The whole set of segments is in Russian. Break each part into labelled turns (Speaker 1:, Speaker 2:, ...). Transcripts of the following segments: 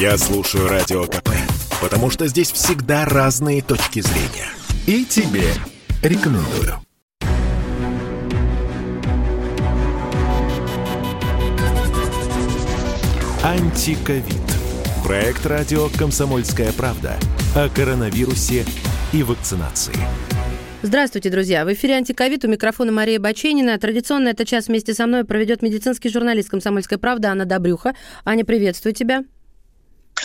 Speaker 1: Я слушаю Радио КП, потому что здесь всегда разные точки зрения. И тебе рекомендую. Антиковид. Проект радио «Комсомольская правда» о коронавирусе и вакцинации.
Speaker 2: Здравствуйте, друзья. В эфире «Антиковид» у микрофона Мария Баченина. Традиционно этот час вместе со мной проведет медицинский журналист «Комсомольская правда» Анна Добрюха. Аня, приветствую тебя.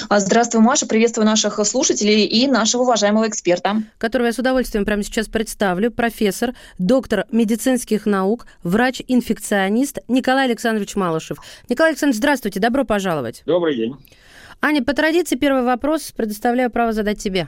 Speaker 3: А, здравствуй, Маша. Приветствую наших слушателей и нашего уважаемого эксперта.
Speaker 2: Которого я с удовольствием прямо сейчас представлю. Профессор, доктор медицинских наук, врач-инфекционист Николай Александрович Малышев. Николай Александрович, здравствуйте. Добро пожаловать.
Speaker 4: Добрый день.
Speaker 2: Аня, по традиции первый вопрос предоставляю право задать тебе.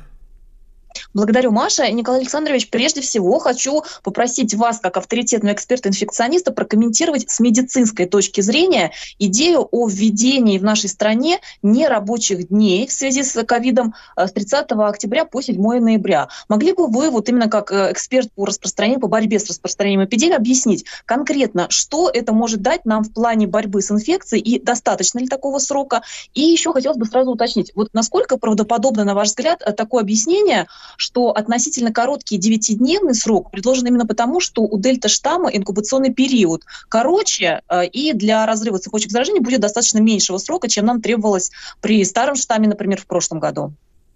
Speaker 3: Благодарю, Маша. Николай Александрович, прежде всего хочу попросить вас, как авторитетного эксперта-инфекциониста, прокомментировать с медицинской точки зрения идею о введении в нашей стране нерабочих дней в связи с ковидом э, с 30 октября по 7 ноября. Могли бы вы, вот именно как э, эксперт по распространению, по борьбе с распространением эпидемии, объяснить конкретно, что это может дать нам в плане борьбы с инфекцией и достаточно ли такого срока? И еще хотелось бы сразу уточнить, вот насколько правдоподобно, на ваш взгляд, э, такое объяснение, что относительно короткий девятидневный срок предложен именно потому, что у дельта-штамма инкубационный период короче, э, и для разрыва цепочек заражения будет достаточно меньшего срока, чем нам требовалось при старом штамме, например, в прошлом году.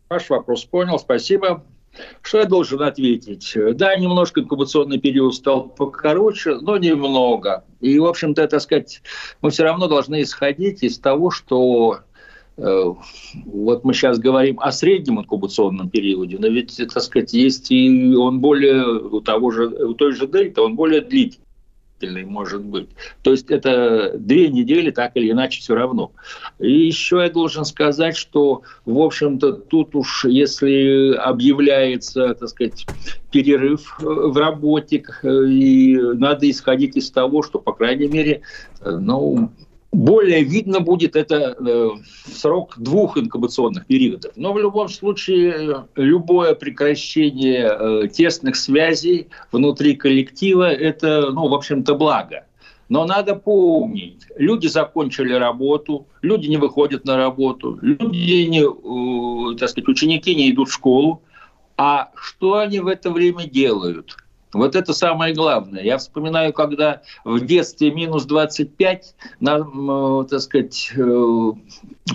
Speaker 4: Ваш вопрос понял, спасибо. Что я должен ответить? Да, немножко инкубационный период стал покороче, но немного. И, в общем-то, так сказать, мы все равно должны исходить из того, что вот мы сейчас говорим о среднем инкубационном периоде, но ведь, так сказать, есть и он более, у, того же, у той же дельта, он более длительный может быть. То есть это две недели, так или иначе, все равно. И еще я должен сказать, что, в общем-то, тут уж, если объявляется, так сказать, перерыв э, в работе, э, и надо исходить из того, что, по крайней мере, ну, более видно будет это э, срок двух инкубационных периодов. Но в любом случае любое прекращение э, тесных связей внутри коллектива – это, ну, в общем-то, благо. Но надо помнить, люди закончили работу, люди не выходят на работу, люди не, э, так сказать, ученики не идут в школу. А что они в это время делают? Вот это самое главное. Я вспоминаю, когда в детстве минус 25, нам, э, так сказать, э,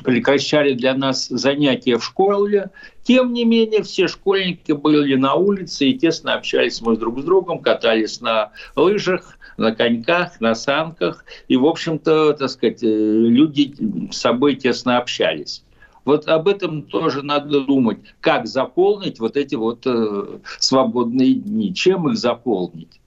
Speaker 4: прекращали для нас занятия в школе. Тем не менее, все школьники были на улице и тесно общались мы друг с другом, катались на лыжах, на коньках, на санках. И, в общем-то, так сказать, э, люди с собой тесно общались. Вот об этом тоже надо думать, как заполнить вот эти вот э, свободные дни, чем их заполнить.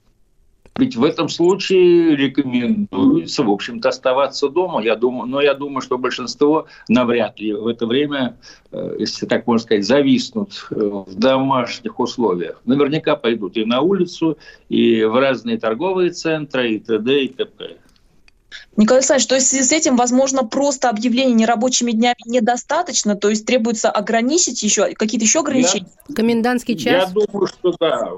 Speaker 4: Ведь в этом случае рекомендуется, в общем-то, оставаться дома. Я думаю, но я думаю, что большинство навряд ли в это время, э, если так можно сказать, зависнут э, в домашних условиях. Наверняка пойдут и на улицу, и в разные торговые центры, и т.д. и т.п.
Speaker 3: Николай Александрович, то есть в связи с этим, возможно, просто объявление нерабочими днями недостаточно, то есть требуется ограничить еще, какие-то еще ограничения?
Speaker 2: Я, Комендантский час?
Speaker 4: Я думаю, что да.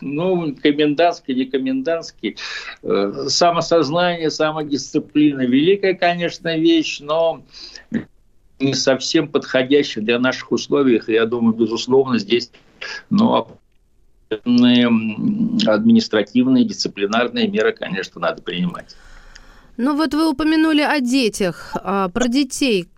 Speaker 4: Ну, комендантский, не комендантский. Э, самосознание, самодисциплина – великая, конечно, вещь, но не совсем подходящая для наших условий. Я думаю, безусловно, здесь ну, административные, дисциплинарные меры, конечно, надо принимать.
Speaker 2: Ну вот вы упомянули о детях, а, про детей.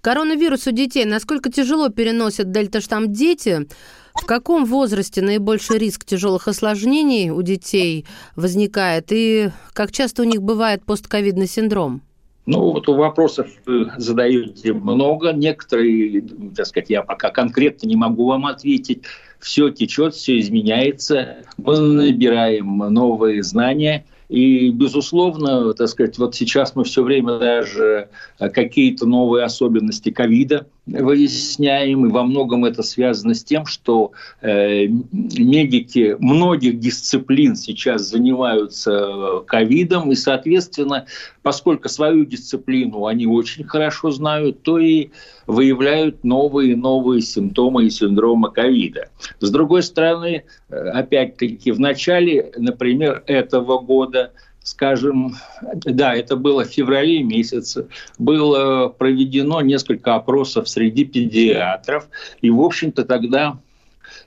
Speaker 2: Коронавирус у детей. Насколько тяжело переносят дельта-штамм дети? В каком возрасте наибольший риск тяжелых осложнений у детей возникает? И как часто у них бывает постковидный синдром?
Speaker 4: Ну, вот вопросов задаете много. Некоторые, так сказать, я пока конкретно не могу вам ответить. Все течет, все изменяется. Мы набираем новые знания – и, безусловно, так сказать, вот сейчас мы все время даже э, какие-то новые особенности ковида выясняем, и во многом это связано с тем, что э, медики многих дисциплин сейчас занимаются ковидом, и, соответственно, поскольку свою дисциплину они очень хорошо знают, то и выявляют новые и новые симптомы и синдромы ковида. С другой стороны, э, опять-таки, в начале, например, этого года скажем, да, это было в феврале месяце, было проведено несколько опросов среди педиатров, и, в общем-то, тогда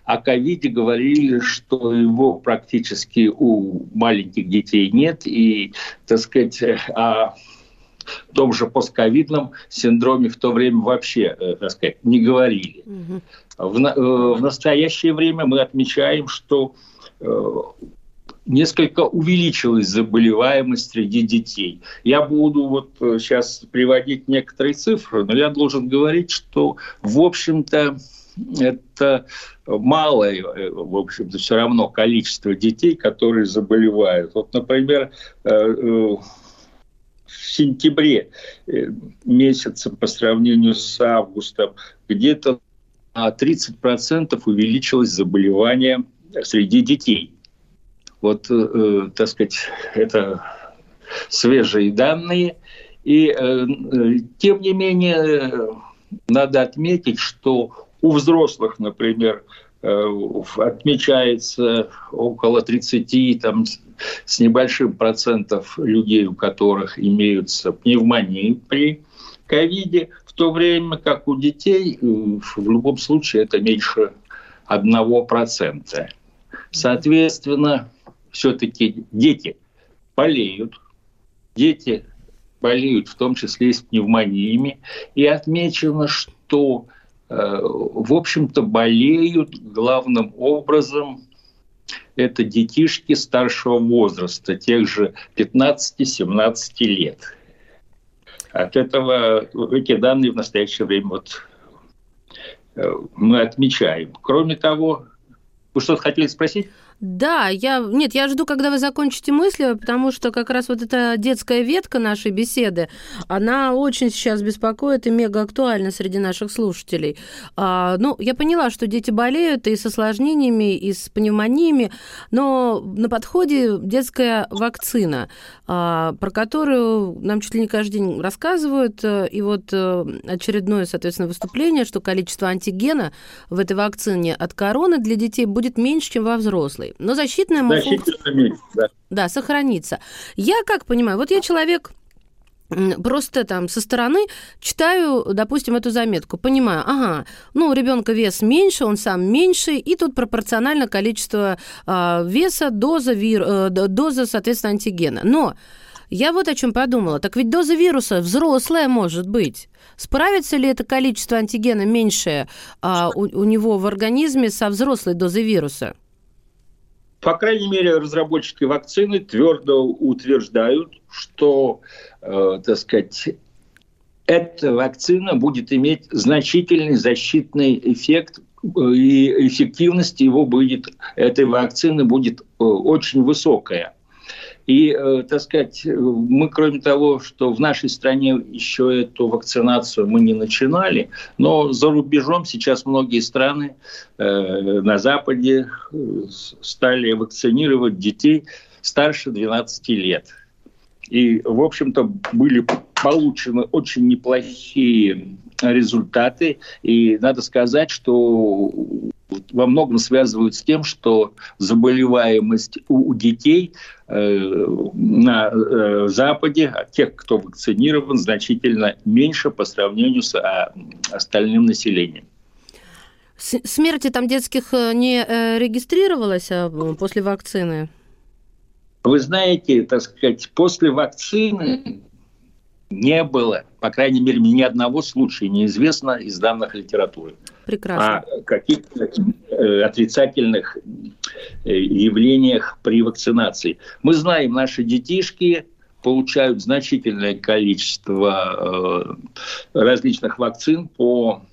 Speaker 4: о ковиде говорили, что его практически у маленьких детей нет, и, так сказать, о том же постковидном синдроме в то время вообще, э, так сказать, не говорили. Угу. В, э, в настоящее время мы отмечаем, что э, несколько увеличилась заболеваемость среди детей. Я буду вот сейчас приводить некоторые цифры, но я должен говорить, что, в общем-то, это малое, в общем-то, все равно количество детей, которые заболевают. Вот, например, в сентябре э, месяца по сравнению с августом где-то на 30% увеличилось заболевание среди детей. Вот, э, э, так сказать, это свежие данные. И, э, э тем не менее, надо отметить, что у взрослых, например, отмечается около 30 там, с небольшим процентов людей, у которых имеются пневмонии при ковиде, в то время как у детей э, в любом случае это меньше 1%. Соответственно, все-таки дети болеют, дети болеют в том числе и с пневмониями, и отмечено, что, э, в общем-то, болеют главным образом это детишки старшего возраста, тех же 15-17 лет. От этого эти данные в настоящее время вот э, мы отмечаем. Кроме того, вы что-то хотели спросить?
Speaker 2: Да, я... Нет, я жду, когда вы закончите мысли, потому что как раз вот эта детская ветка нашей беседы, она очень сейчас беспокоит и мега актуальна среди наших слушателей. А, ну, я поняла, что дети болеют и с осложнениями, и с пневмониями, но на подходе детская вакцина, а, про которую нам чуть ли не каждый день рассказывают, и вот э, очередное, соответственно, выступление, что количество антигена в этой вакцине от короны для детей будет меньше, чем во взрослой силой. Но защитная функция... да. да, сохранится. Я как понимаю, вот я человек просто там со стороны читаю, допустим, эту заметку, понимаю, ага, ну, у ребенка вес меньше, он сам меньше, и тут пропорционально количество э, веса, доза, вир, э, доза, соответственно, антигена. Но я вот о чем подумала. Так ведь доза вируса взрослая может быть. Справится ли это количество антигена меньшее а, у, у него в организме со взрослой дозой вируса?
Speaker 4: По крайней мере, разработчики вакцины твердо утверждают, что, э, так сказать, эта вакцина будет иметь значительный защитный эффект э, и эффективность его будет, этой вакцины будет э, очень высокая. И, э, так сказать, мы, кроме того, что в нашей стране еще эту вакцинацию мы не начинали, но за рубежом сейчас многие страны э, на Западе э, стали вакцинировать детей старше 12 лет. И, в общем-то, были получены очень неплохие результаты. И надо сказать, что во многом связывают с тем, что заболеваемость у, детей э, на э, Западе, тех, кто вакцинирован, значительно меньше по сравнению с а, остальным населением.
Speaker 2: Смерти там детских э, не э, регистрировалось а, после вакцины?
Speaker 4: Вы знаете, так сказать, после вакцины не было, по крайней мере, ни одного случая неизвестно из данных литературы.
Speaker 2: Прекрасно.
Speaker 4: О каких-то э, отрицательных э, явлениях при вакцинации. Мы знаем, наши детишки получают значительное количество э, различных вакцин по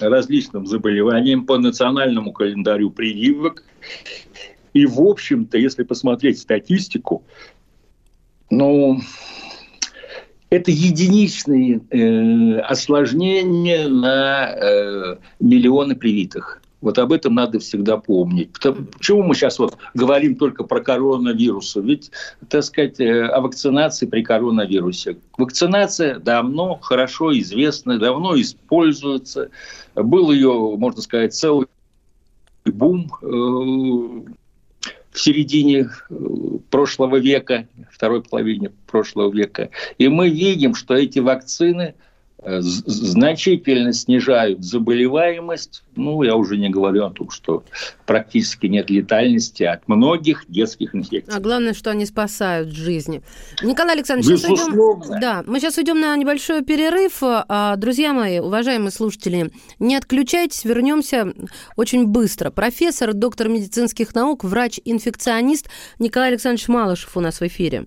Speaker 4: различным заболеваниям, по национальному календарю прививок. И, в общем-то, если посмотреть статистику, ну, это единичные э, осложнения на э, миллионы привитых. Вот об этом надо всегда помнить. Почему мы сейчас вот говорим только про коронавирус? Ведь, так сказать, э, о вакцинации при коронавирусе. Вакцинация давно хорошо известна, давно используется. Был ее, можно сказать, целый бум э, в середине э, прошлого века, второй половине прошлого века. И мы видим, что эти вакцины – значительно снижают заболеваемость. Ну, я уже не говорю о том, что практически нет летальности от многих детских инфекций.
Speaker 2: А главное, что они спасают жизни. Николай Александрович, сейчас уйдем, да, мы сейчас уйдем на небольшой перерыв. А, друзья мои, уважаемые слушатели, не отключайтесь, вернемся очень быстро. Профессор, доктор медицинских наук, врач-инфекционист Николай Александрович Малышев у нас в эфире.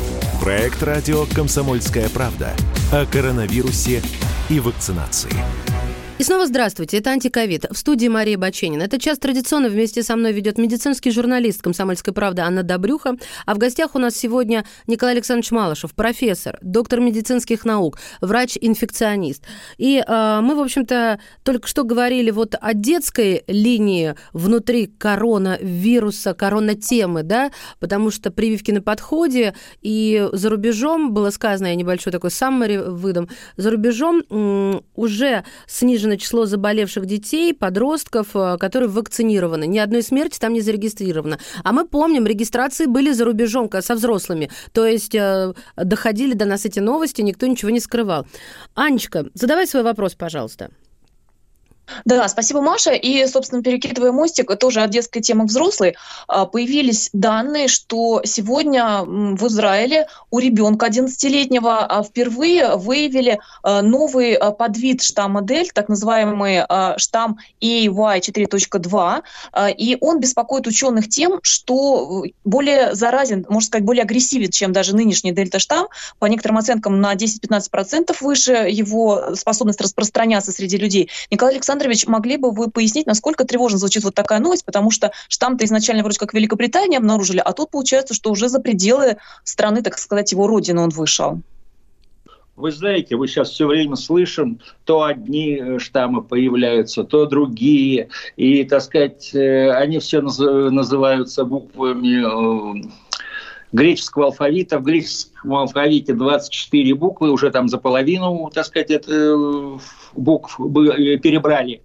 Speaker 1: Проект радио «Комсомольская правда» о коронавирусе и вакцинации.
Speaker 2: И снова здравствуйте, это «Антиковид». В студии Мария Баченина. Этот час традиционно вместе со мной ведет медицинский журналист «Комсомольской правды» Анна Добрюха. А в гостях у нас сегодня Николай Александрович Малышев, профессор, доктор медицинских наук, врач-инфекционист. И э, мы, в общем-то, только что говорили вот о детской линии внутри коронавируса, коронатемы, да, потому что прививки на подходе, и за рубежом было сказано, я небольшой такой саммари выдам, за рубежом уже снижено снижено число заболевших детей, подростков, э, которые вакцинированы. Ни одной смерти там не зарегистрировано. А мы помним, регистрации были за рубежом со взрослыми. То есть э, доходили до нас эти новости, никто ничего не скрывал. Анечка, задавай свой вопрос, пожалуйста.
Speaker 3: Да, спасибо, Маша. И, собственно, перекидывая мостик, тоже от детской темы к взрослой, а, появились данные, что сегодня в Израиле у ребенка 11-летнего а, впервые выявили а, новый подвид штамма Дель, так называемый штамм AY4.2, и он беспокоит ученых тем, что более заразен, можно сказать, более агрессивен, чем даже нынешний дельта-штамм. По некоторым оценкам на 10-15% выше его способность распространяться среди людей. Николай Александрович Александрович, могли бы вы пояснить, насколько тревожно звучит вот такая новость, потому что штамм-то изначально вроде как в Великобритании обнаружили, а тут получается, что уже за пределы страны, так сказать, его родины он вышел.
Speaker 4: Вы знаете, вы сейчас все время слышим, то одни э, штаммы появляются, то другие. И, так сказать, э, они все называются буквами э, греческого алфавита. В греческом алфавите 24 буквы, уже там за половину, так сказать, это э, букв э, перебрали.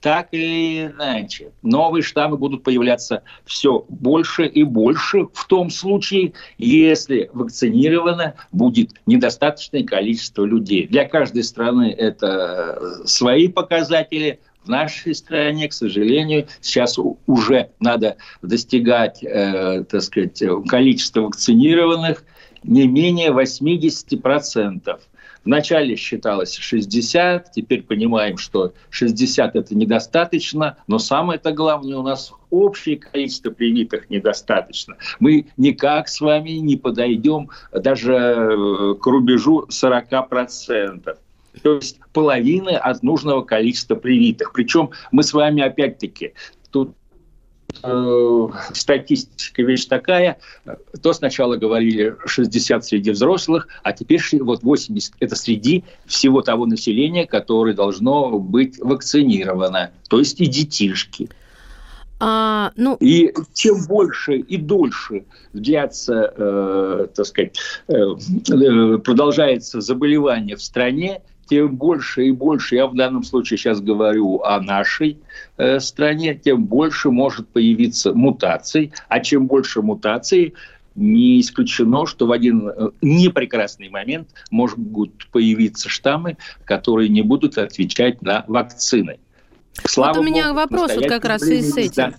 Speaker 4: Так или иначе, новые штаммы будут появляться все больше и больше в том случае, если вакцинировано будет недостаточное количество людей. Для каждой страны это свои показатели – в нашей стране, к сожалению, сейчас уже надо достигать, э, так сказать, количества вакцинированных не менее 80%. Вначале считалось 60, теперь понимаем, что 60 это недостаточно, но самое-то главное, у нас общее количество привитых недостаточно. Мы никак с вами не подойдем даже э, к рубежу 40% то есть половины от нужного количества привитых. Причем мы с вами опять-таки тут э, статистика вещь такая, то сначала говорили 60 среди взрослых, а теперь вот 80 это среди всего того населения, которое должно быть вакцинировано, то есть и детишки. А, ну... И чем больше и дольше длятся, э, так сказать, э, э продолжается заболевание в стране, тем больше и больше, я в данном случае сейчас говорю о нашей э, стране, тем больше может появиться мутаций, а чем больше мутаций, не исключено, что в один э, непрекрасный момент могут появиться штаммы, которые не будут отвечать на вакцины.
Speaker 2: Слава вот у меня Богу, вопрос вот как раз и с этим. Да.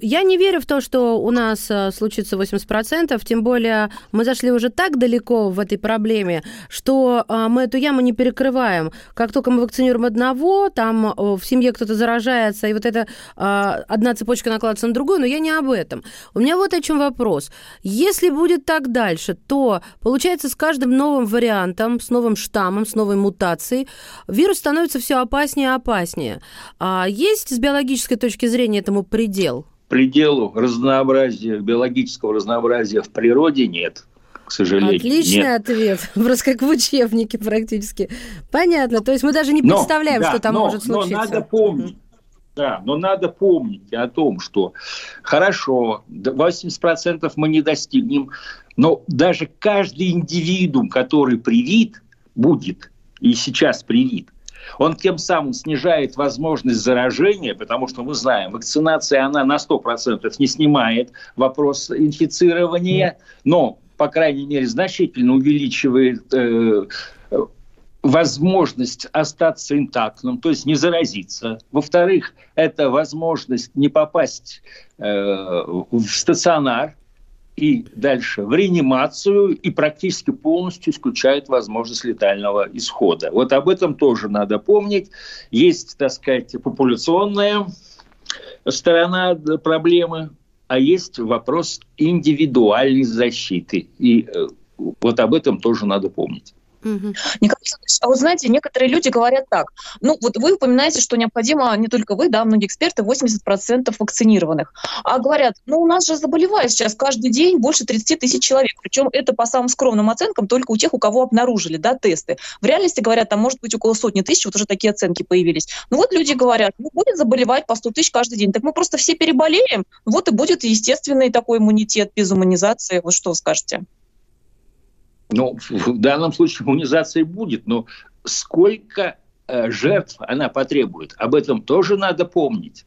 Speaker 2: Я не верю в то, что у нас э, случится 80%, тем более мы зашли уже так далеко в этой проблеме, что э, мы эту яму не перекрываем. Как только мы вакцинируем одного, там в семье кто-то заражается, и вот эта одна цепочка накладывается на другую, но я не об этом. У меня вот о чем вопрос. Если будет так дальше, то, получается, с каждым новым вариантом, с новым штаммом, с новой мутацией, вирус становится все опаснее и опаснее. А есть с биологической точки зрения этому предел?
Speaker 4: Пределу разнообразия, биологического разнообразия в природе нет. к сожалению.
Speaker 2: Отличный Нет. ответ. Просто как в учебнике практически. Понятно. То есть мы даже не представляем, но, да, что там
Speaker 4: но,
Speaker 2: может случиться.
Speaker 4: Но надо помнить, да, но надо помнить о том, что хорошо, 80% мы не достигнем, но даже каждый индивидуум, который привит, будет и сейчас привит, он тем самым снижает возможность заражения, потому что мы знаем, вакцинация, она на 100% не снимает вопрос инфицирования, но, по крайней мере, значительно увеличивает э, возможность остаться интактным, то есть не заразиться. Во-вторых, это возможность не попасть э, в стационар, и дальше в реанимацию и практически полностью исключает возможность летального исхода. Вот об этом тоже надо помнить. Есть, так сказать, популяционная сторона проблемы, а есть вопрос индивидуальной защиты. И э, вот об этом тоже надо помнить.
Speaker 3: А вот знаете, некоторые люди говорят так. Ну, вот вы упоминаете, что необходимо, не только вы, да, многие эксперты, 80% вакцинированных. А говорят, ну, у нас же заболевает сейчас каждый день больше 30 тысяч человек. Причем это по самым скромным оценкам только у тех, у кого обнаружили, да, тесты. В реальности, говорят, там может быть около сотни тысяч, вот уже такие оценки появились. Ну, вот люди говорят, ну, будет заболевать по 100 тысяч каждый день. Так мы просто все переболеем, вот и будет естественный такой иммунитет без иммунизации. Вот что скажете?
Speaker 4: Ну, в данном случае иммунизация будет, но сколько э, жертв она потребует, об этом тоже надо помнить.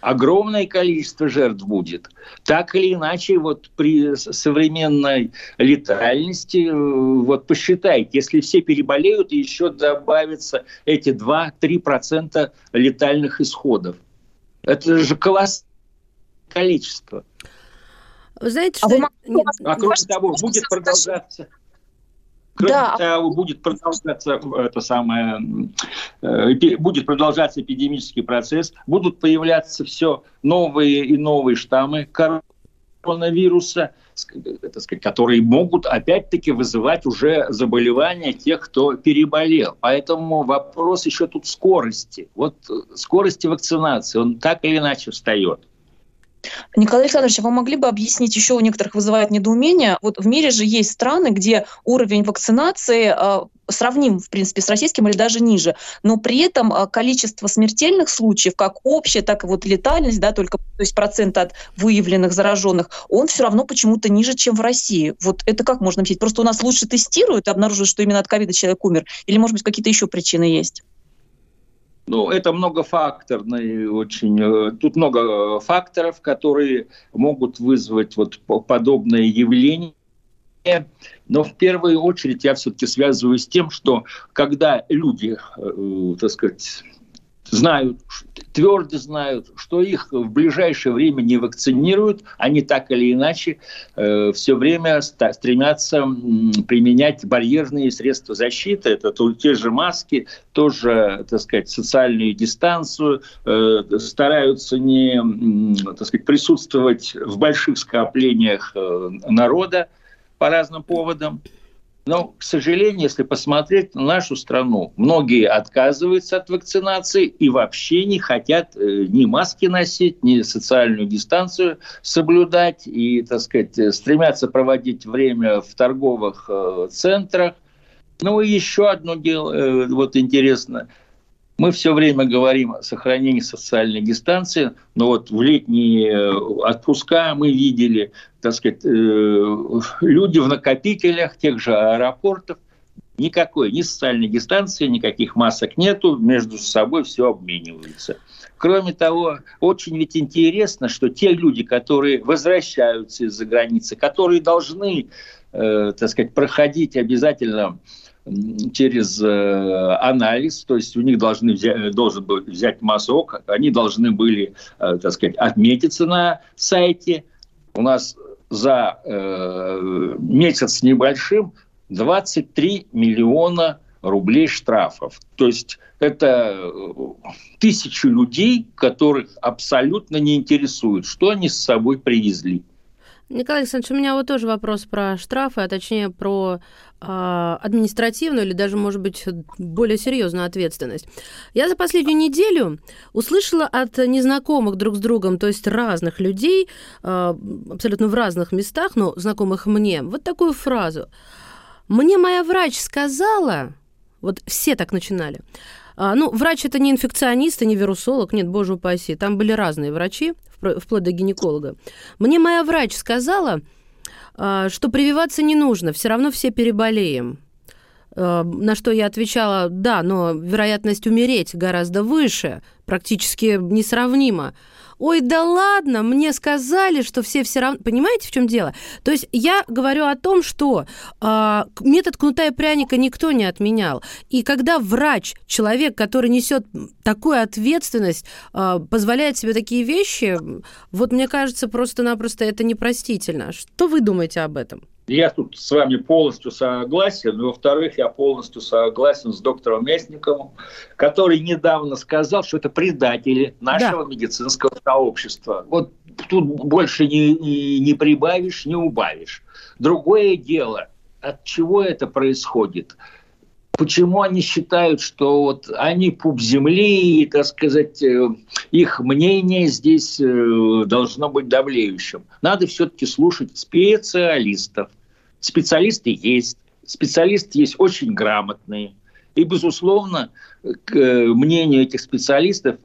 Speaker 4: Огромное количество жертв будет. Так или иначе, вот при современной летальности, э, вот посчитайте, если все переболеют, еще добавятся эти 2-3% летальных исходов. Это же колоссальное количество.
Speaker 2: Вы знаете, а что... Вы...
Speaker 4: А кроме того, будет продолжаться... Кроме да. того, будет продолжаться это самое, э, будет продолжаться эпидемический процесс, будут появляться все новые и новые штаммы коронавируса, сказать, которые могут опять-таки вызывать уже заболевания тех, кто переболел. Поэтому вопрос еще тут скорости. Вот скорости вакцинации, он так или иначе встает.
Speaker 3: Николай Александрович, а вы могли бы объяснить, еще у некоторых вызывает недоумение, вот в мире же есть страны, где уровень вакцинации э, сравним, в принципе, с российским или даже ниже, но при этом э, количество смертельных случаев, как общее, так и вот летальность, да, только то есть процент от выявленных зараженных, он все равно почему-то ниже, чем в России. Вот это как можно объяснить? Просто у нас лучше тестируют и обнаруживают, что именно от ковида человек умер? Или, может быть, какие-то еще причины есть?
Speaker 4: Ну, это многофакторный очень. Э, тут много факторов, которые могут вызвать вот подобное явление. Но в первую очередь я все-таки связываю с тем, что когда люди, э, так сказать, знают, твердо знают, что их в ближайшее время не вакцинируют, они так или иначе э, все время стремятся применять барьерные средства защиты. Это то, те же маски, тоже, так сказать, социальную дистанцию, э, стараются не, так сказать, присутствовать в больших скоплениях э, народа по разным поводам. Но, к сожалению, если посмотреть на нашу страну, многие отказываются от вакцинации и вообще не хотят э, ни маски носить, ни социальную дистанцию соблюдать, и, так сказать, стремятся проводить время в торговых э, центрах. Ну и еще одно дело, э, вот интересно – мы все время говорим о сохранении социальной дистанции, но вот в летние э, отпуска мы видели, так сказать, э, люди в накопителях тех же аэропортов, никакой ни социальной дистанции, никаких масок нету, между собой все обмениваются. Кроме того, очень ведь интересно, что те люди, которые возвращаются из-за границы, которые должны, э, так сказать, проходить обязательно через э, анализ, то есть у них должны взять, должен был взять мазок, они должны были, э, так сказать, отметиться на сайте. У нас за э, месяц небольшим 23 миллиона рублей штрафов. То есть это э, тысячи людей, которых абсолютно не интересует, что они с собой привезли.
Speaker 2: Николай Александрович, у меня вот тоже вопрос про штрафы, а точнее про э, административную или даже, может быть, более серьезную ответственность. Я за последнюю неделю услышала от незнакомых друг с другом, то есть разных людей, э, абсолютно в разных местах, но знакомых мне, вот такую фразу. Мне моя врач сказала, вот все так начинали, а, ну, врач это не инфекционист и не вирусолог, нет, боже упаси. Там были разные врачи, вплоть до гинеколога. Мне моя врач сказала, а, что прививаться не нужно, все равно все переболеем. А, на что я отвечала, да, но вероятность умереть гораздо выше, практически несравнима. Ой, да ладно, мне сказали, что все все равно... Понимаете, в чем дело? То есть я говорю о том, что э, метод кнута и пряника никто не отменял. И когда врач, человек, который несет такую ответственность, э, позволяет себе такие вещи, вот мне кажется, просто-напросто это непростительно. Что вы думаете об этом?
Speaker 4: Я тут с вами полностью согласен. Во-вторых, я полностью согласен с доктором Местниковым, который недавно сказал, что это предатели нашего да. медицинского сообщества. Вот тут больше не, не, не прибавишь, не убавишь. Другое дело, от чего это происходит – почему они считают, что вот они пуп земли, и, так сказать, э, их мнение здесь э, должно быть давлеющим. Надо все-таки слушать специалистов. Специалисты есть, специалисты есть очень грамотные. И, безусловно, к э, мнению этих специалистов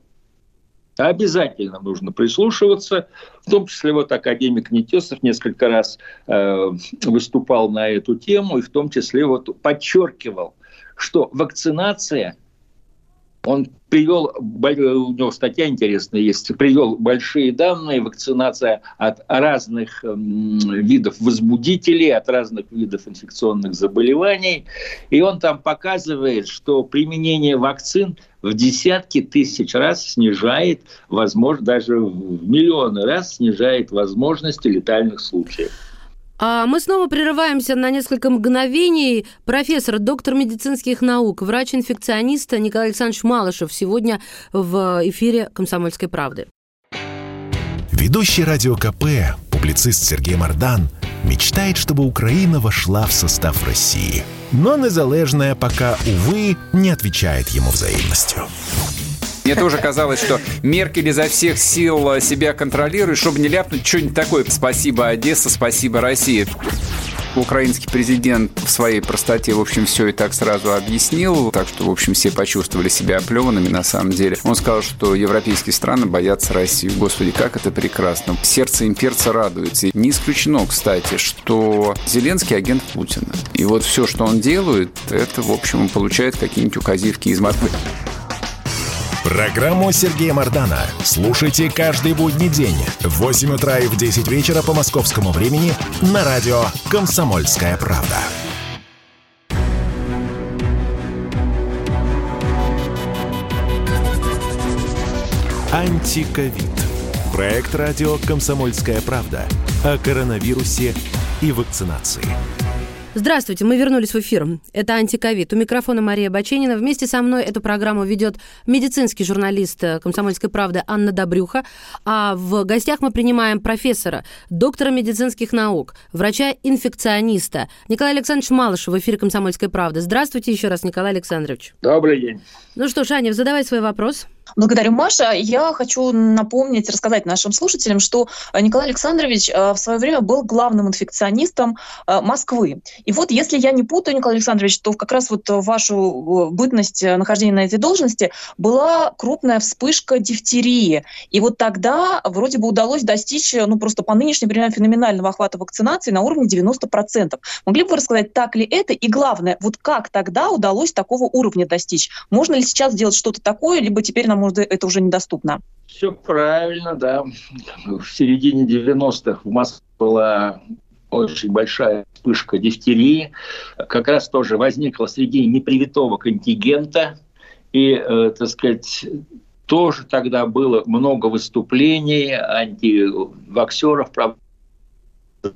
Speaker 4: обязательно нужно прислушиваться. В том числе вот академик Нетесов несколько раз э, выступал на эту тему и в том числе вот подчеркивал – что вакцинация, он привел, у него статья интересная есть, привел большие данные, вакцинация от разных видов возбудителей, от разных видов инфекционных заболеваний. И он там показывает, что применение вакцин в десятки тысяч раз снижает возможность, даже в миллионы раз снижает возможности летальных случаев.
Speaker 2: А мы снова прерываемся на несколько мгновений. Профессор, доктор медицинских наук, врач-инфекционист Николай Александрович Малышев сегодня в эфире «Комсомольской правды».
Speaker 1: Ведущий радио КП, публицист Сергей Мардан, мечтает, чтобы Украина вошла в состав России. Но незалежная пока, увы, не отвечает ему взаимностью.
Speaker 5: Мне тоже казалось, что Меркель изо всех сил себя контролирует, чтобы не ляпнуть что-нибудь такое. Спасибо, Одесса, спасибо, Россия. Украинский президент в своей простоте, в общем, все и так сразу объяснил, так что, в общем, все почувствовали себя оплеванными на самом деле. Он сказал, что европейские страны боятся России. Господи, как это прекрасно. Сердце имперца радуется. Не исключено, кстати, что Зеленский агент Путина. И вот все, что он делает, это, в общем, он получает какие-нибудь указивки из Москвы.
Speaker 1: Программу Сергея Мардана слушайте каждый будний день в 8 утра и в 10 вечера по московскому времени на радио «Комсомольская правда». Антиковид. Проект радио «Комсомольская правда» о коронавирусе и вакцинации.
Speaker 2: Здравствуйте, мы вернулись в эфир. Это «Антиковид». У микрофона Мария Баченина. Вместе со мной эту программу ведет медицинский журналист «Комсомольской правды» Анна Добрюха. А в гостях мы принимаем профессора, доктора медицинских наук, врача-инфекциониста Николая Александровича Малышева в эфире «Комсомольской правды». Здравствуйте еще раз, Николай Александрович.
Speaker 4: Добрый день.
Speaker 2: Ну что ж, Аня, задавай свой вопрос.
Speaker 3: Благодарю, Маша. Я хочу напомнить, рассказать нашим слушателям, что э, Николай Александрович э, в свое время был главным инфекционистом э, Москвы. И вот, если я не путаю, Николай Александрович, то как раз вот вашу бытность нахождения на этой должности была крупная вспышка дифтерии. И вот тогда вроде бы удалось достичь, ну просто по нынешним временам, феноменального охвата вакцинации на уровне 90%. Могли бы вы рассказать, так ли это? И главное, вот как тогда удалось такого уровня достичь? Можно ли сейчас сделать что-то такое, либо теперь нам это уже недоступно?
Speaker 4: Все правильно, да. В середине 90-х в Москве была очень большая вспышка дифтерии. Как раз тоже возникла среди непривитого контингента. И, э, так сказать, тоже тогда было много выступлений антиваксеров, правда,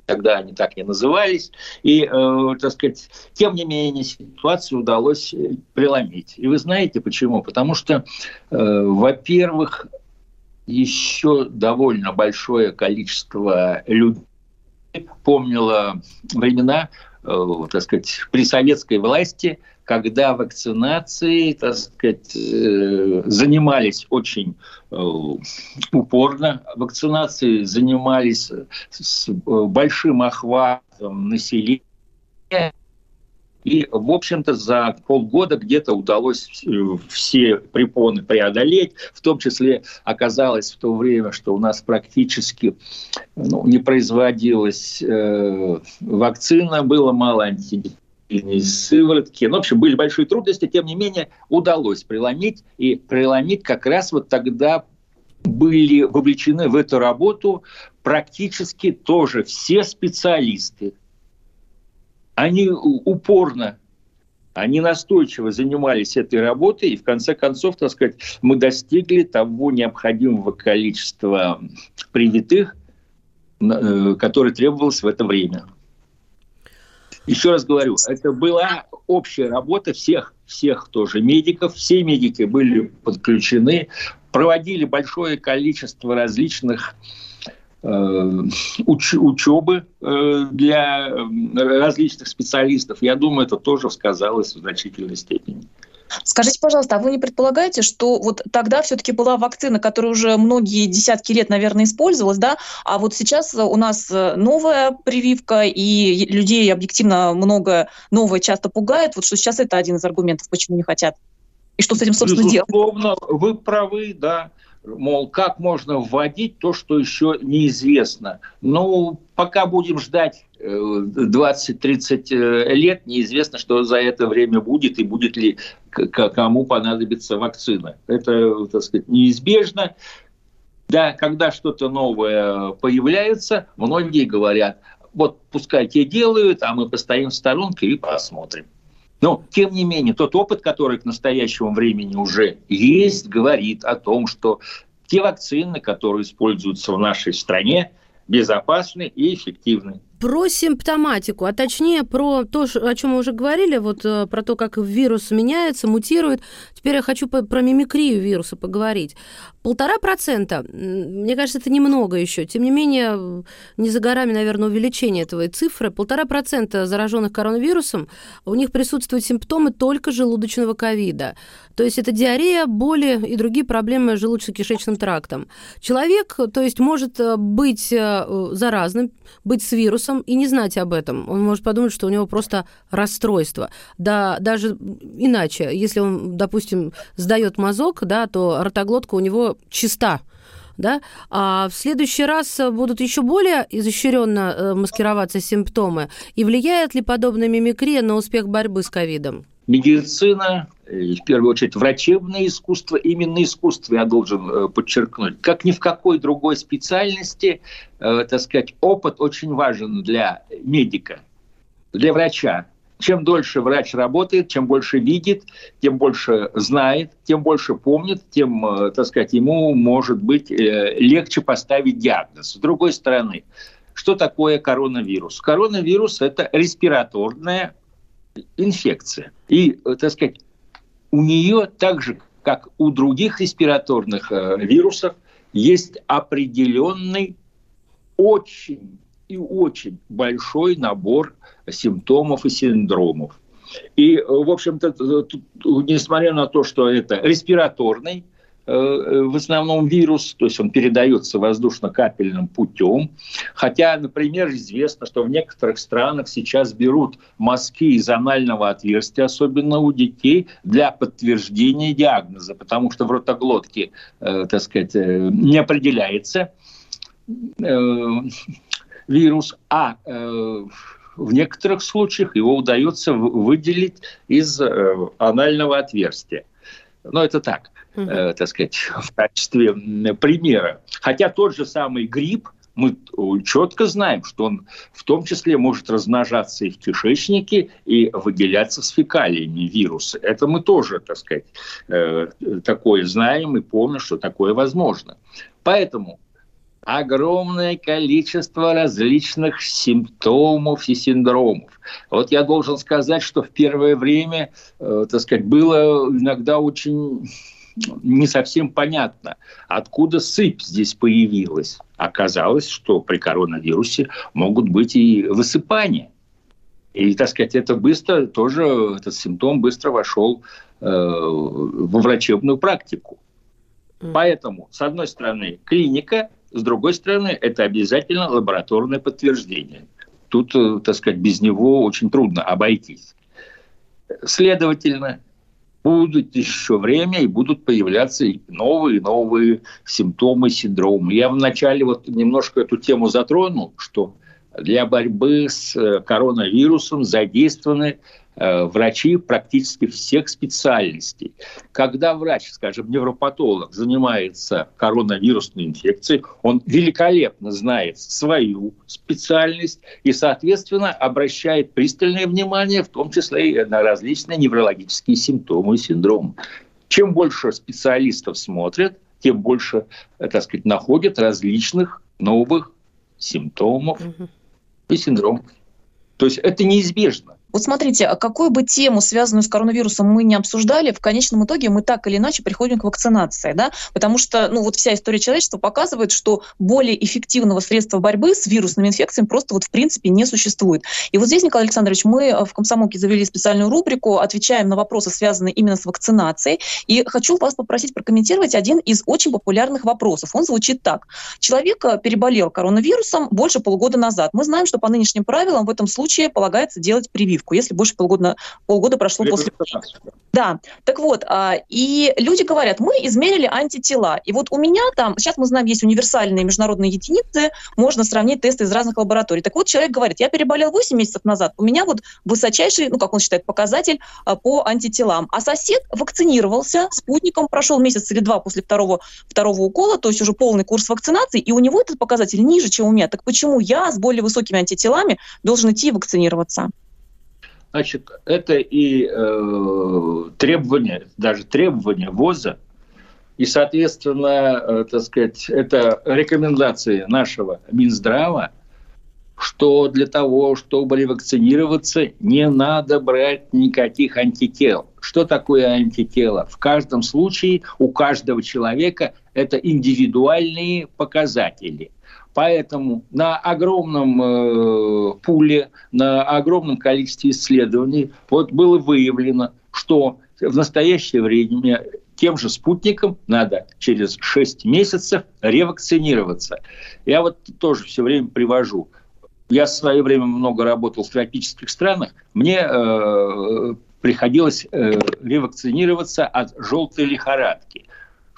Speaker 4: тогда они так не назывались. И, э, так сказать, тем не менее, ситуацию удалось э, преломить. И вы знаете почему? Потому что, э, во-первых, еще довольно большое количество людей помнила времена, так сказать, при советской власти, когда вакцинацией, так сказать, э, занимались очень э, упорно, вакцинацией занимались с большим охватом населения, и, в общем-то, за полгода где-то удалось э, все препоны преодолеть. В том числе оказалось в то время, что у нас практически ну, не производилась э, вакцина, было мало антидепрессивной сыворотки. Ну, в общем, были большие трудности, тем не менее удалось преломить. И преломить как раз вот тогда были вовлечены в эту работу практически тоже все специалисты, они упорно, они настойчиво занимались этой работой, и в конце концов, так сказать, мы достигли того необходимого количества привитых, э, которое требовалось в это время. Еще раз говорю, это была общая работа всех, всех тоже медиков. Все медики были подключены, проводили большое количество различных уч, учебы э, для различных специалистов. Я думаю, это тоже сказалось в значительной степени.
Speaker 3: Скажите, пожалуйста, а вы не предполагаете, что вот тогда все-таки была вакцина, которая уже многие десятки лет, наверное, использовалась, да, а вот сейчас у нас э, новая прививка, и людей объективно много новое часто пугает, вот что сейчас это один из аргументов, почему не хотят. И что с этим, собственно,
Speaker 4: Безусловно, делать? Вы правы, да мол, как можно вводить то, что еще неизвестно. Ну, пока будем ждать 20-30 э, э, лет, неизвестно, что за это время будет и будет ли кому понадобится вакцина. Это, так сказать, неизбежно. Да, когда что-то новое появляется, многие говорят, вот пускай те делают, а мы постоим в сторонке и посмотрим. Но, тем не менее, тот опыт, который к настоящему времени уже есть, говорит о том, что те вакцины, которые используются в нашей стране, безопасны и эффективны
Speaker 2: про симптоматику, а точнее про то, о чем мы уже говорили, вот э, про то, как вирус меняется, мутирует. Теперь я хочу про мимикрию вируса поговорить. Полтора процента, мне кажется, это немного еще. Тем не менее, не за горами, наверное, увеличение этого цифры. Полтора процента зараженных коронавирусом, у них присутствуют симптомы только желудочного ковида. То есть это диарея, боли и другие проблемы с желудочно-кишечным трактом. Человек, то есть, может э, быть э, заразным, быть с вирусом, и не знать об этом. Он может подумать, что у него просто расстройство. Да, даже иначе, если он, допустим, сдает мазок, да, то ротоглотка у него чиста, да, а в следующий раз будут еще более изощренно э, маскироваться симптомы. И влияет ли подобная мимикрия на успех борьбы с ковидом?
Speaker 4: медицина, и в первую очередь врачебное искусство, именно искусство я должен э, подчеркнуть, как ни в какой другой специальности, э, так сказать, опыт очень важен для медика, для врача. Чем дольше врач работает, чем больше видит, тем больше знает, тем больше помнит, тем, э, так сказать, ему может быть легче поставить диагноз. С другой стороны, что такое коронавирус? Коронавирус – это респираторная инфекция. И, э, так сказать, у нее так же, как у других респираторных э, вирусов, есть определенный очень и очень большой набор симптомов и синдромов. И, э, в общем-то, несмотря на то, что это респираторный Э, в основном вирус, то есть он передается воздушно-капельным путем. Хотя, например, известно, что в некоторых странах сейчас берут мазки из анального отверстия, особенно у детей, для подтверждения диагноза, потому что в ротоглотке, э, так сказать, э, не определяется вирус, а в некоторых случаях его удается выделить из анального отверстия. Но это так э, так сказать, в качестве примера. Хотя тот же самый грипп, мы четко знаем, что он в том числе может размножаться и в кишечнике, и выделяться с фекалиями вируса. Это мы тоже, так сказать, э, такое знаем и помним, что такое возможно. Поэтому огромное количество различных симптомов и синдромов. Вот я должен сказать, что в первое время, э, так сказать, было иногда очень не совсем понятно, откуда сыпь здесь появилась. Оказалось, что при коронавирусе могут быть и высыпания. И, так сказать, это быстро тоже, этот симптом быстро вошел э, во врачебную практику. Поэтому, с одной стороны, клиника, с другой стороны, это обязательно лабораторное подтверждение. Тут, э, так сказать, без него очень трудно обойтись. Следовательно, будут еще время и будут появляться новые и новые симптомы, синдромы. Я вначале вот немножко эту тему затронул, что для борьбы с э, коронавирусом задействованы Э, врачи практически всех специальностей. Когда врач, скажем, невропатолог, занимается коронавирусной инфекцией, он великолепно знает свою специальность и, соответственно, обращает пристальное внимание, в том числе и на различные неврологические симптомы и синдромы. Чем больше специалистов смотрят, тем больше, э, так сказать, находят различных новых симптомов и синдромов. То есть это неизбежно.
Speaker 3: Вот смотрите, а какую бы тему, связанную с коронавирусом, мы не обсуждали, в конечном итоге мы так или иначе приходим к вакцинации, да, потому что, ну, вот вся история человечества показывает, что более эффективного средства борьбы с вирусными инфекциями просто вот в принципе не существует. И вот здесь, Николай Александрович, мы э, в «Комсомолке» завели специальную рубрику, отвечаем на вопросы, связанные именно с вакцинацией, и хочу вас попросить прокомментировать один из очень популярных вопросов. Он звучит так. Человек э, переболел коронавирусом больше полугода назад. Мы знаем, что по нынешним правилам в этом случае полагается делать прививку прививку, если больше полгода, полгода прошло после... Да, так вот, а, и люди говорят, мы измерили антитела, и вот у меня там, сейчас мы знаем, есть универсальные международные единицы, можно сравнить тесты из разных лабораторий. Так вот, человек говорит, я переболел 8 месяцев назад, у меня вот высочайший, ну, как он считает, показатель а, по антителам, а сосед вакцинировался спутником, прошел месяц или два после второго, второго укола, то есть уже полный курс вакцинации, и у него этот показатель ниже, чем у меня. Так почему я с более высокими антителами должен идти и вакцинироваться?
Speaker 4: Значит, это и э, требования, даже требования ВОЗа, и, соответственно, э, так сказать, это рекомендации нашего Минздрава, что для того, чтобы ревакцинироваться, не надо брать никаких антител. Что такое антитело? В каждом случае у каждого человека это индивидуальные показатели – Поэтому на огромном э, пуле, на огромном количестве исследований вот было выявлено, что в настоящее время тем же спутником надо через 6 месяцев ревакцинироваться. Я вот тоже все время привожу. Я в свое время много работал в тропических странах. Мне э, приходилось э, ревакцинироваться от желтой лихорадки.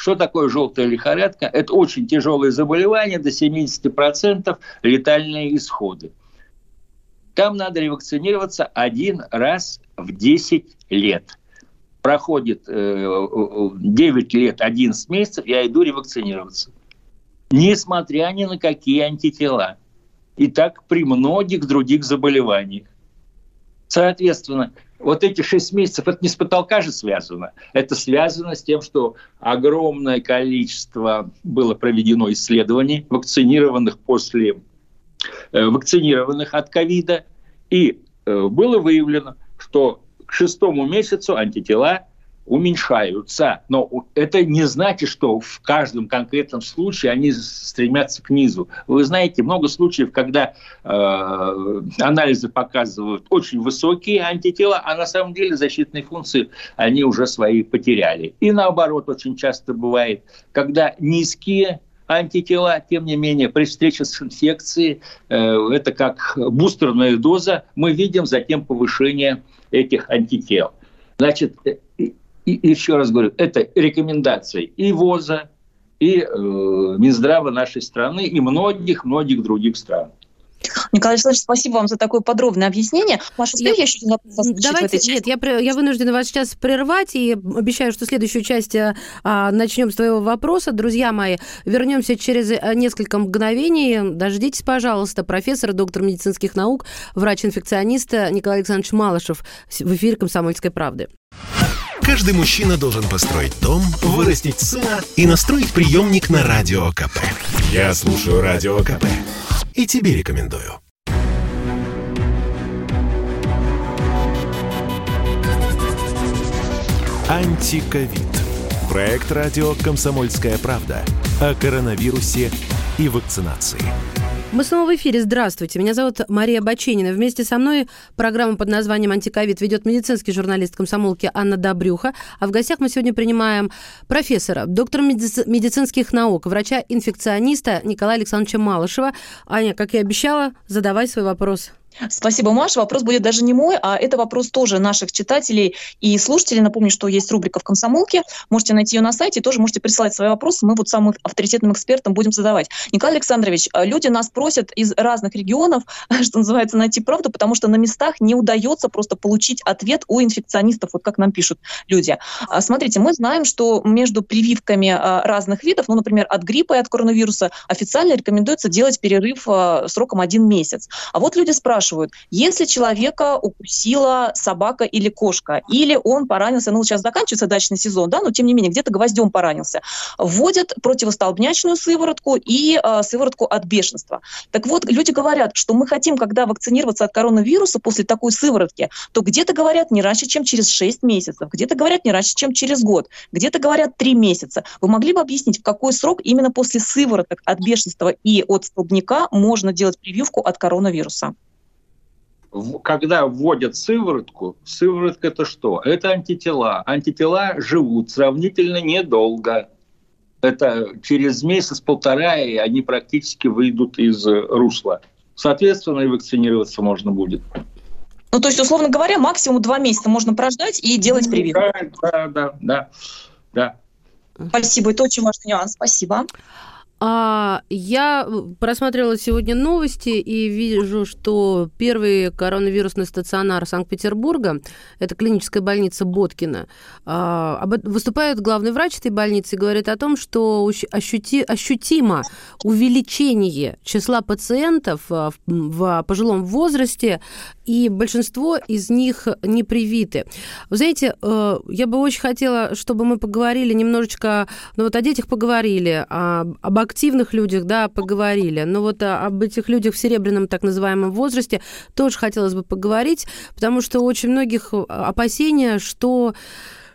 Speaker 4: Что такое желтая лихорадка? Это очень тяжелое заболевание, до 70% летальные исходы. Там надо ревакцинироваться один раз в 10 лет. Проходит э, 9 лет, 11 месяцев, я иду ревакцинироваться. Несмотря ни на какие антитела. И так при многих других заболеваниях. Соответственно, вот эти шесть месяцев, это не с потолка же связано. Это связано с тем, что огромное количество было проведено исследований, вакцинированных после э, вакцинированных от ковида, и э, было выявлено, что к шестому месяцу антитела уменьшаются. Но это не значит, что в каждом конкретном случае они стремятся к низу. Вы знаете, много случаев, когда э, анализы показывают очень высокие антитела, а на самом деле защитные функции они уже свои потеряли. И наоборот, очень часто бывает, когда низкие антитела, тем не менее, при встрече с инфекцией, э, это как бустерная доза, мы видим затем повышение этих антител. Значит, э, и еще раз говорю, это рекомендации и ВОЗа, и э, Минздрава нашей страны, и многих-многих других стран.
Speaker 3: Николай Александрович, спасибо вам за такое подробное объяснение.
Speaker 2: Маша, я, я еще Давайте, нет, я, я вынуждена вас сейчас прервать и обещаю, что следующую часть а, начнем с твоего вопроса. Друзья мои, вернемся через э, несколько мгновений. Дождитесь, пожалуйста, профессор, доктор медицинских наук, врач-инфекционист Николай Александрович Малышев в эфире «Комсомольской правды».
Speaker 1: Каждый мужчина должен построить дом, вырастить сына и настроить приемник на Радио КП. Я слушаю Радио КП и тебе рекомендую. Антиковид. Проект радио «Комсомольская правда» о коронавирусе и вакцинации.
Speaker 2: Мы снова в эфире. Здравствуйте. Меня зовут Мария Баченина. Вместе со мной программу под названием «Антиковид» ведет медицинский журналист комсомолки Анна Добрюха. А в гостях мы сегодня принимаем профессора, доктора медицинских наук, врача-инфекциониста Николая Александровича Малышева. Аня, как и обещала, задавай свой вопрос.
Speaker 3: Спасибо, Маша. Вопрос будет даже не мой, а это вопрос тоже наших читателей и слушателей. Напомню, что есть рубрика в «Комсомолке». Можете найти ее на сайте, тоже можете присылать свои вопросы. Мы вот самым авторитетным экспертам будем задавать. Николай Александрович, э, люди нас просят из разных регионов, что называется, найти правду, потому что на местах не удается просто получить ответ у инфекционистов, вот как нам пишут люди. А, смотрите, мы знаем, что между прививками а, разных видов, ну, например, от гриппа и от коронавируса, официально рекомендуется делать перерыв а, сроком один месяц. А вот люди спрашивают, спрашивают, если человека укусила собака или кошка, или он поранился, ну, сейчас заканчивается дачный сезон, да, но тем не менее, где-то гвоздем поранился, вводят противостолбнячную сыворотку и э, сыворотку от бешенства. Так вот, люди говорят, что мы хотим, когда вакцинироваться от коронавируса после такой сыворотки, то где-то говорят не раньше, чем через 6 месяцев, где-то говорят не раньше, чем через год, где-то говорят 3 месяца. Вы могли бы объяснить, в какой срок именно после сывороток от бешенства и от столбняка можно делать прививку от коронавируса?
Speaker 4: Когда вводят сыворотку, сыворотка это что? Это антитела. Антитела живут сравнительно недолго. Это через месяц-полтора, и они практически выйдут из русла. Соответственно, и вакцинироваться можно будет.
Speaker 3: Ну, то есть, условно говоря, максимум два месяца можно прождать и делать прививку.
Speaker 4: Да, да, да, да.
Speaker 3: Спасибо, это очень важный нюанс. Спасибо.
Speaker 2: А, я просмотрела сегодня новости и вижу, что первый коронавирусный стационар Санкт-Петербурга, это клиническая больница Боткина, а, выступает главный врач этой больницы и говорит о том, что ощути, ощутимо увеличение числа пациентов а, в, в пожилом возрасте, и большинство из них не привиты. Вы знаете, э, я бы очень хотела, чтобы мы поговорили немножечко, ну вот о детях поговорили, об активных людях, да, поговорили. Но вот а, об этих людях в серебряном так называемом возрасте тоже хотелось бы поговорить, потому что очень многих а, опасения, что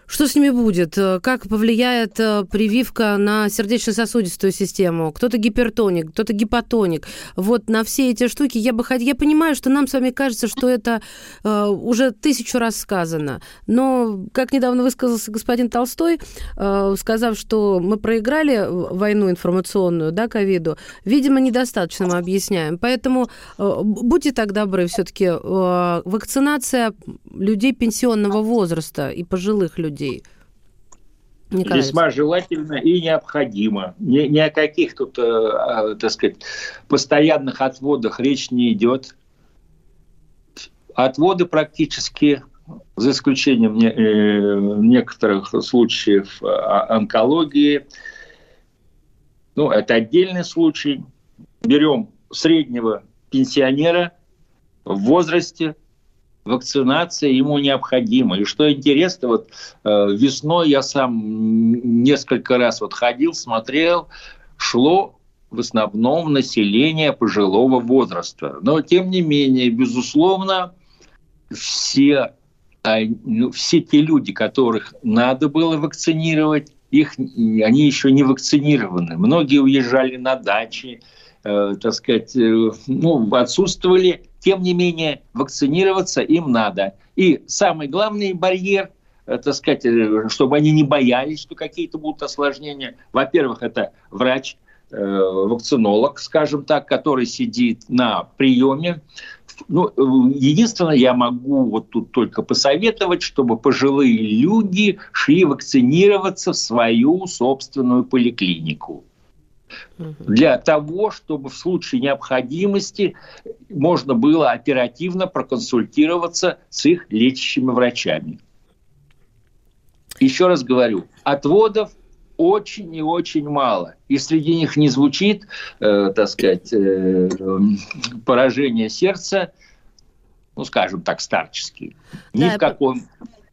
Speaker 2: что с ними будет? Э, как повлияет э, прививка на сердечно-сосудистую систему? Кто-то гипертоник, кто-то гипотоник. Вот на все эти штуки я бы хотела... Я понимаю, что нам с вами кажется, что это э, уже тысячу раз сказано. Но, как недавно высказался господин Толстой, э, сказав, что мы проиграли войну информационную, да, ковиду, видимо, недостаточно мы объясняем. Поэтому э, будьте так добры, все-таки э, вакцинация людей пенсионного возраста и пожилых людей людей.
Speaker 4: Николай Весьма желательно и необходимо. Ни, ни о каких тут, э, э, так сказать, постоянных отводах речь не идет. Отводы практически, за исключением не, э, некоторых случаев э, онкологии, ну, это отдельный случай. Берем среднего пенсионера в возрасте вакцинация ему необходима. И что интересно, вот э, весной я сам несколько раз вот ходил, смотрел, шло в основном население пожилого возраста. Но, тем не менее, безусловно, все, а, ну, все те люди, которых надо было вакцинировать, их, они еще не вакцинированы. Многие уезжали на дачи, э, так сказать, э, ну, отсутствовали тем не менее, вакцинироваться им надо. И самый главный барьер, э, так сказать, э, чтобы они не боялись, что какие-то будут осложнения. Во-первых, это врач, э, вакцинолог, скажем так, который сидит на приеме. Ну, единственное, я могу вот тут только посоветовать, чтобы пожилые люди шли вакцинироваться в свою собственную поликлинику для того, чтобы в случае необходимости можно было оперативно проконсультироваться с их лечащими врачами. Еще раз говорю, отводов очень и очень мало. И среди них не звучит, э, так сказать, э, поражение сердца, ну, скажем так, старческие. Ни да, в каком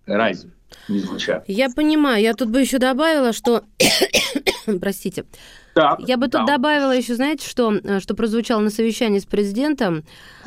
Speaker 4: разе не звучат.
Speaker 2: Я понимаю. Я тут бы еще добавила, что, простите, Так, Я бы да. тут добавила еще, знаете, что, э, что прозвучало на совещании с президентом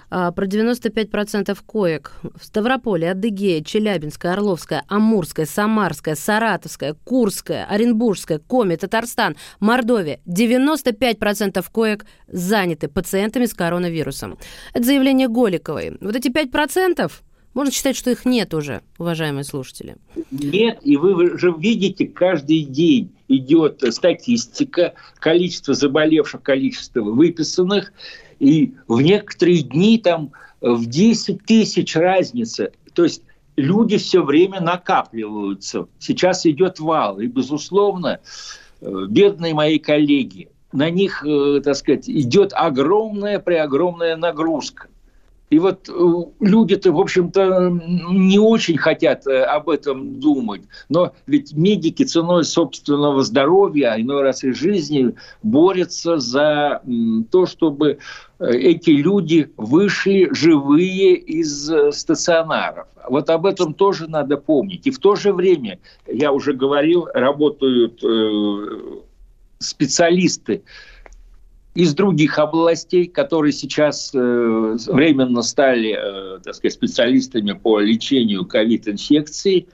Speaker 2: а, про 95% коек в Ставрополе, Адыгея, Челябинская, Орловская, Амурская, Самарская, Саратовская, Курская, Оренбургская, Коми, Татарстан, Мордовия. 95% коек заняты пациентами с коронавирусом. Это заявление Голиковой. Вот эти 5% можно считать, что их нет уже, уважаемые слушатели.
Speaker 4: Нет, и вы же видите, каждый день идет статистика, количество заболевших, количество выписанных, и в некоторые дни там в 10 тысяч разница. То есть люди все время накапливаются. Сейчас идет вал. И, безусловно, э, бедные мои коллеги, на них, э, так сказать, идет огромная, преогромная нагрузка. И вот э, люди-то, в общем-то, не очень хотят э, об этом думать. Но ведь медики ценой собственного здоровья, а иной раз и жизни, борются за то, чтобы э, эти люди вышли живые из стационаров. Вот об этом тоже надо помнить. И в то же время, я уже говорил, работают специалисты, из других областей, которые сейчас э, временно стали э, так сказать, специалистами по лечению ковид-инфекции,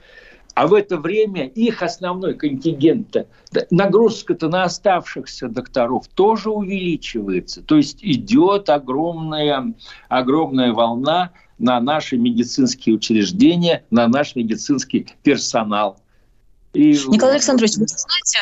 Speaker 4: а в это время их основной контингент, нагрузка-то на оставшихся докторов тоже увеличивается. То есть идет огромная, огромная волна на наши медицинские учреждения, на наш медицинский персонал.
Speaker 3: И... Николай Александрович, вы знаете,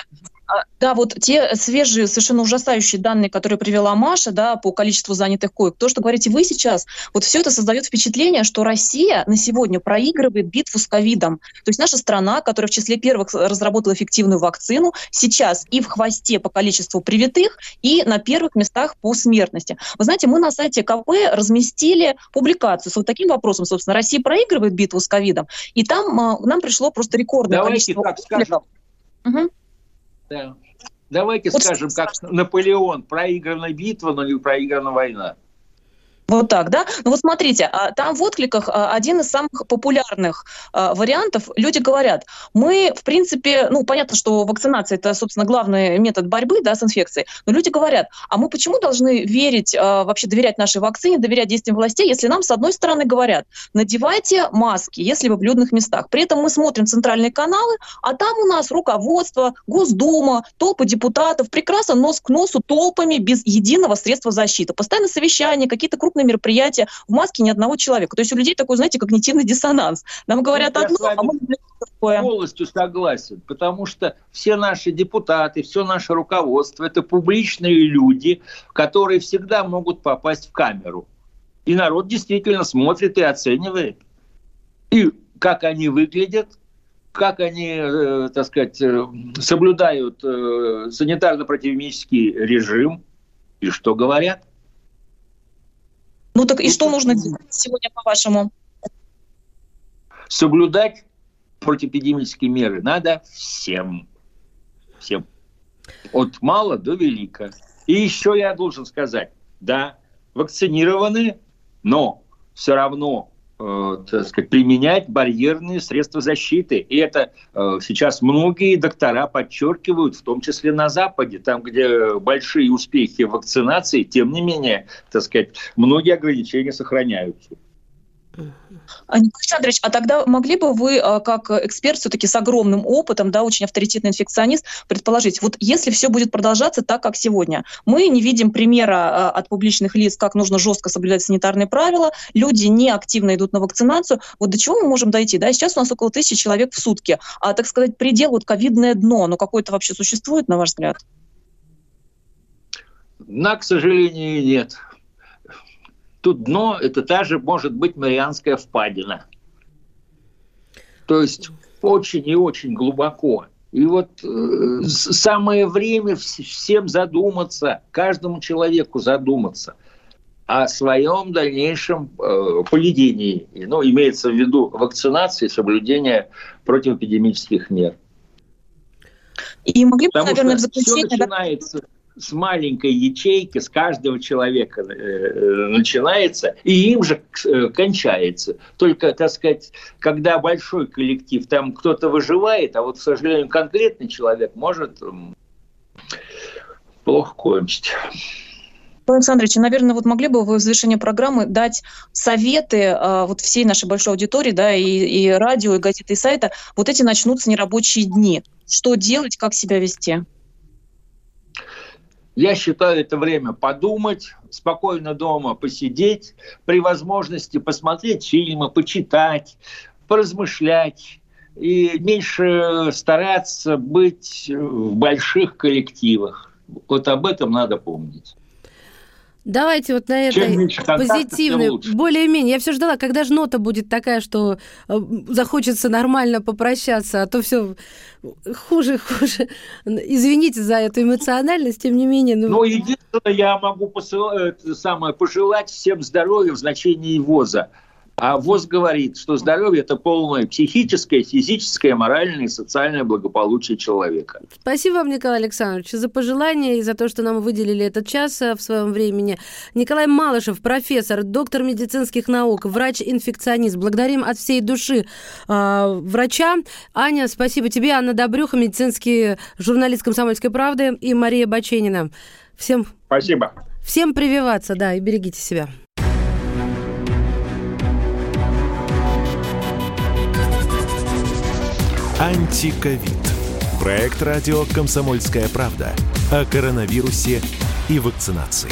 Speaker 3: да, вот те свежие, совершенно ужасающие данные, которые привела Маша, да, по количеству занятых коек, то, что говорите вы сейчас, вот все это создает впечатление, что Россия на сегодня проигрывает битву с ковидом. То есть наша страна, которая в числе первых разработала эффективную вакцину, сейчас и в хвосте по количеству привитых, и на первых местах по смертности. Вы знаете, мы на сайте КП разместили публикацию с вот таким вопросом, собственно, Россия проигрывает битву с ковидом, и там а, нам пришло просто рекордное
Speaker 4: Давайте количество... Так скажем. Угу. Да. Давайте вот скажем, как Наполеон, проиграна битва, но не проиграна война.
Speaker 3: Вот так, да? Ну вот смотрите, а, там в откликах а, один из самых популярных а, вариантов. Люди говорят, мы, в принципе, ну, понятно, что вакцинация – это, собственно, главный метод борьбы да, с инфекцией, но люди говорят, а мы почему должны верить, вообще доверять нашей вакцине, доверять действиям властей, если нам, с одной стороны, говорят, надевайте маски, если вы в людных местах. При этом мы смотрим центральные каналы, а там у нас руководство, Госдума, толпы депутатов, прекрасно нос к носу толпами без единого средства защиты. Постоянно совещания, какие-то крупные крупное мероприятие, в маске ни одного человека. То есть у людей такой, знаете, когнитивный диссонанс. Нам говорят
Speaker 4: ну,
Speaker 3: одно, а мы
Speaker 4: такое. Полностью согласен, потому что все наши депутаты, все наше руководство – это публичные люди, которые всегда могут попасть в камеру. И народ действительно смотрит и оценивает. И как они выглядят, как они, э, так сказать, э, соблюдают э, санитарно-противомический режим и что говорят.
Speaker 3: Ну так и что нужно делать сегодня, по-вашему?
Speaker 4: Соблюдать противоэпидемические меры надо всем. Всем. От мала до велика. И еще я должен сказать, да, вакцинированы, но все равно так сказать, применять барьерные средства защиты. И это э, сейчас многие доктора подчеркивают, в том числе на Западе, там, где большие успехи вакцинации, тем не менее, так сказать, многие ограничения сохраняются.
Speaker 3: Николай Александрович, а тогда могли бы вы, а, как эксперт все-таки с огромным опытом, да, очень авторитетный инфекционист, предположить, вот если все будет продолжаться так, как сегодня, мы не видим примера а, от публичных лиц, как нужно жестко соблюдать санитарные правила, люди не активно идут на вакцинацию, вот до чего мы можем дойти? Да, сейчас у нас около тысячи человек в сутки, а, так сказать, предел, вот ковидное дно, но какое-то вообще существует, на ваш взгляд?
Speaker 4: На, к сожалению, нет. Тут дно – это та же, может быть, Марианская впадина. То есть очень и очень глубоко. И вот э, самое время всем задуматься, каждому человеку задуматься о своем дальнейшем э, поведении. Ну, имеется в виду вакцинации, соблюдение противоэпидемических мер.
Speaker 3: И могли бы, Потому наверное, в заключение...
Speaker 4: Все начинается, с маленькой ячейки, с каждого человека э, э, начинается, и им же э, кончается. Только, так сказать, когда большой коллектив, там кто-то выживает, а вот, к сожалению, конкретный человек может плохо кончить.
Speaker 3: Павел Александрович, наверное, вот могли бы вы в завершении программы дать советы э, вот всей нашей большой аудитории, да, и, и радио, и газеты, и сайта, вот эти начнутся нерабочие дни. Что делать, как себя вести?
Speaker 4: Я считаю, это время подумать, спокойно дома посидеть, при возможности посмотреть фильмы, почитать, поразмышлять и меньше стараться быть в больших коллективах. Вот об этом надо помнить.
Speaker 2: Давайте вот на этой позитивной, более-менее. Я все ждала, когда же нота будет такая, что э, захочется нормально попрощаться, а то все хуже, хуже. Извините за эту эмоциональность, тем не менее.
Speaker 4: Ну, ну единственное, я могу посылать, это самое, пожелать всем здоровья в значении ВОЗа. А ВОЗ говорит, что здоровье – это полное психическое, физическое, моральное и социальное благополучие человека.
Speaker 2: Спасибо вам, Николай Александрович, за пожелания и за то, что нам выделили этот час э, в своем времени. Николай Малышев, профессор, доктор медицинских наук, врач-инфекционист. Благодарим от всей души э, врача. Аня, спасибо тебе. Анна Добрюха, медицинский журналист «Комсомольской правды» и Мария Баченина. Всем...
Speaker 4: Спасибо.
Speaker 2: Всем прививаться, да, и берегите себя.
Speaker 1: Антиковид. Проект радио «Комсомольская правда» о коронавирусе и вакцинации.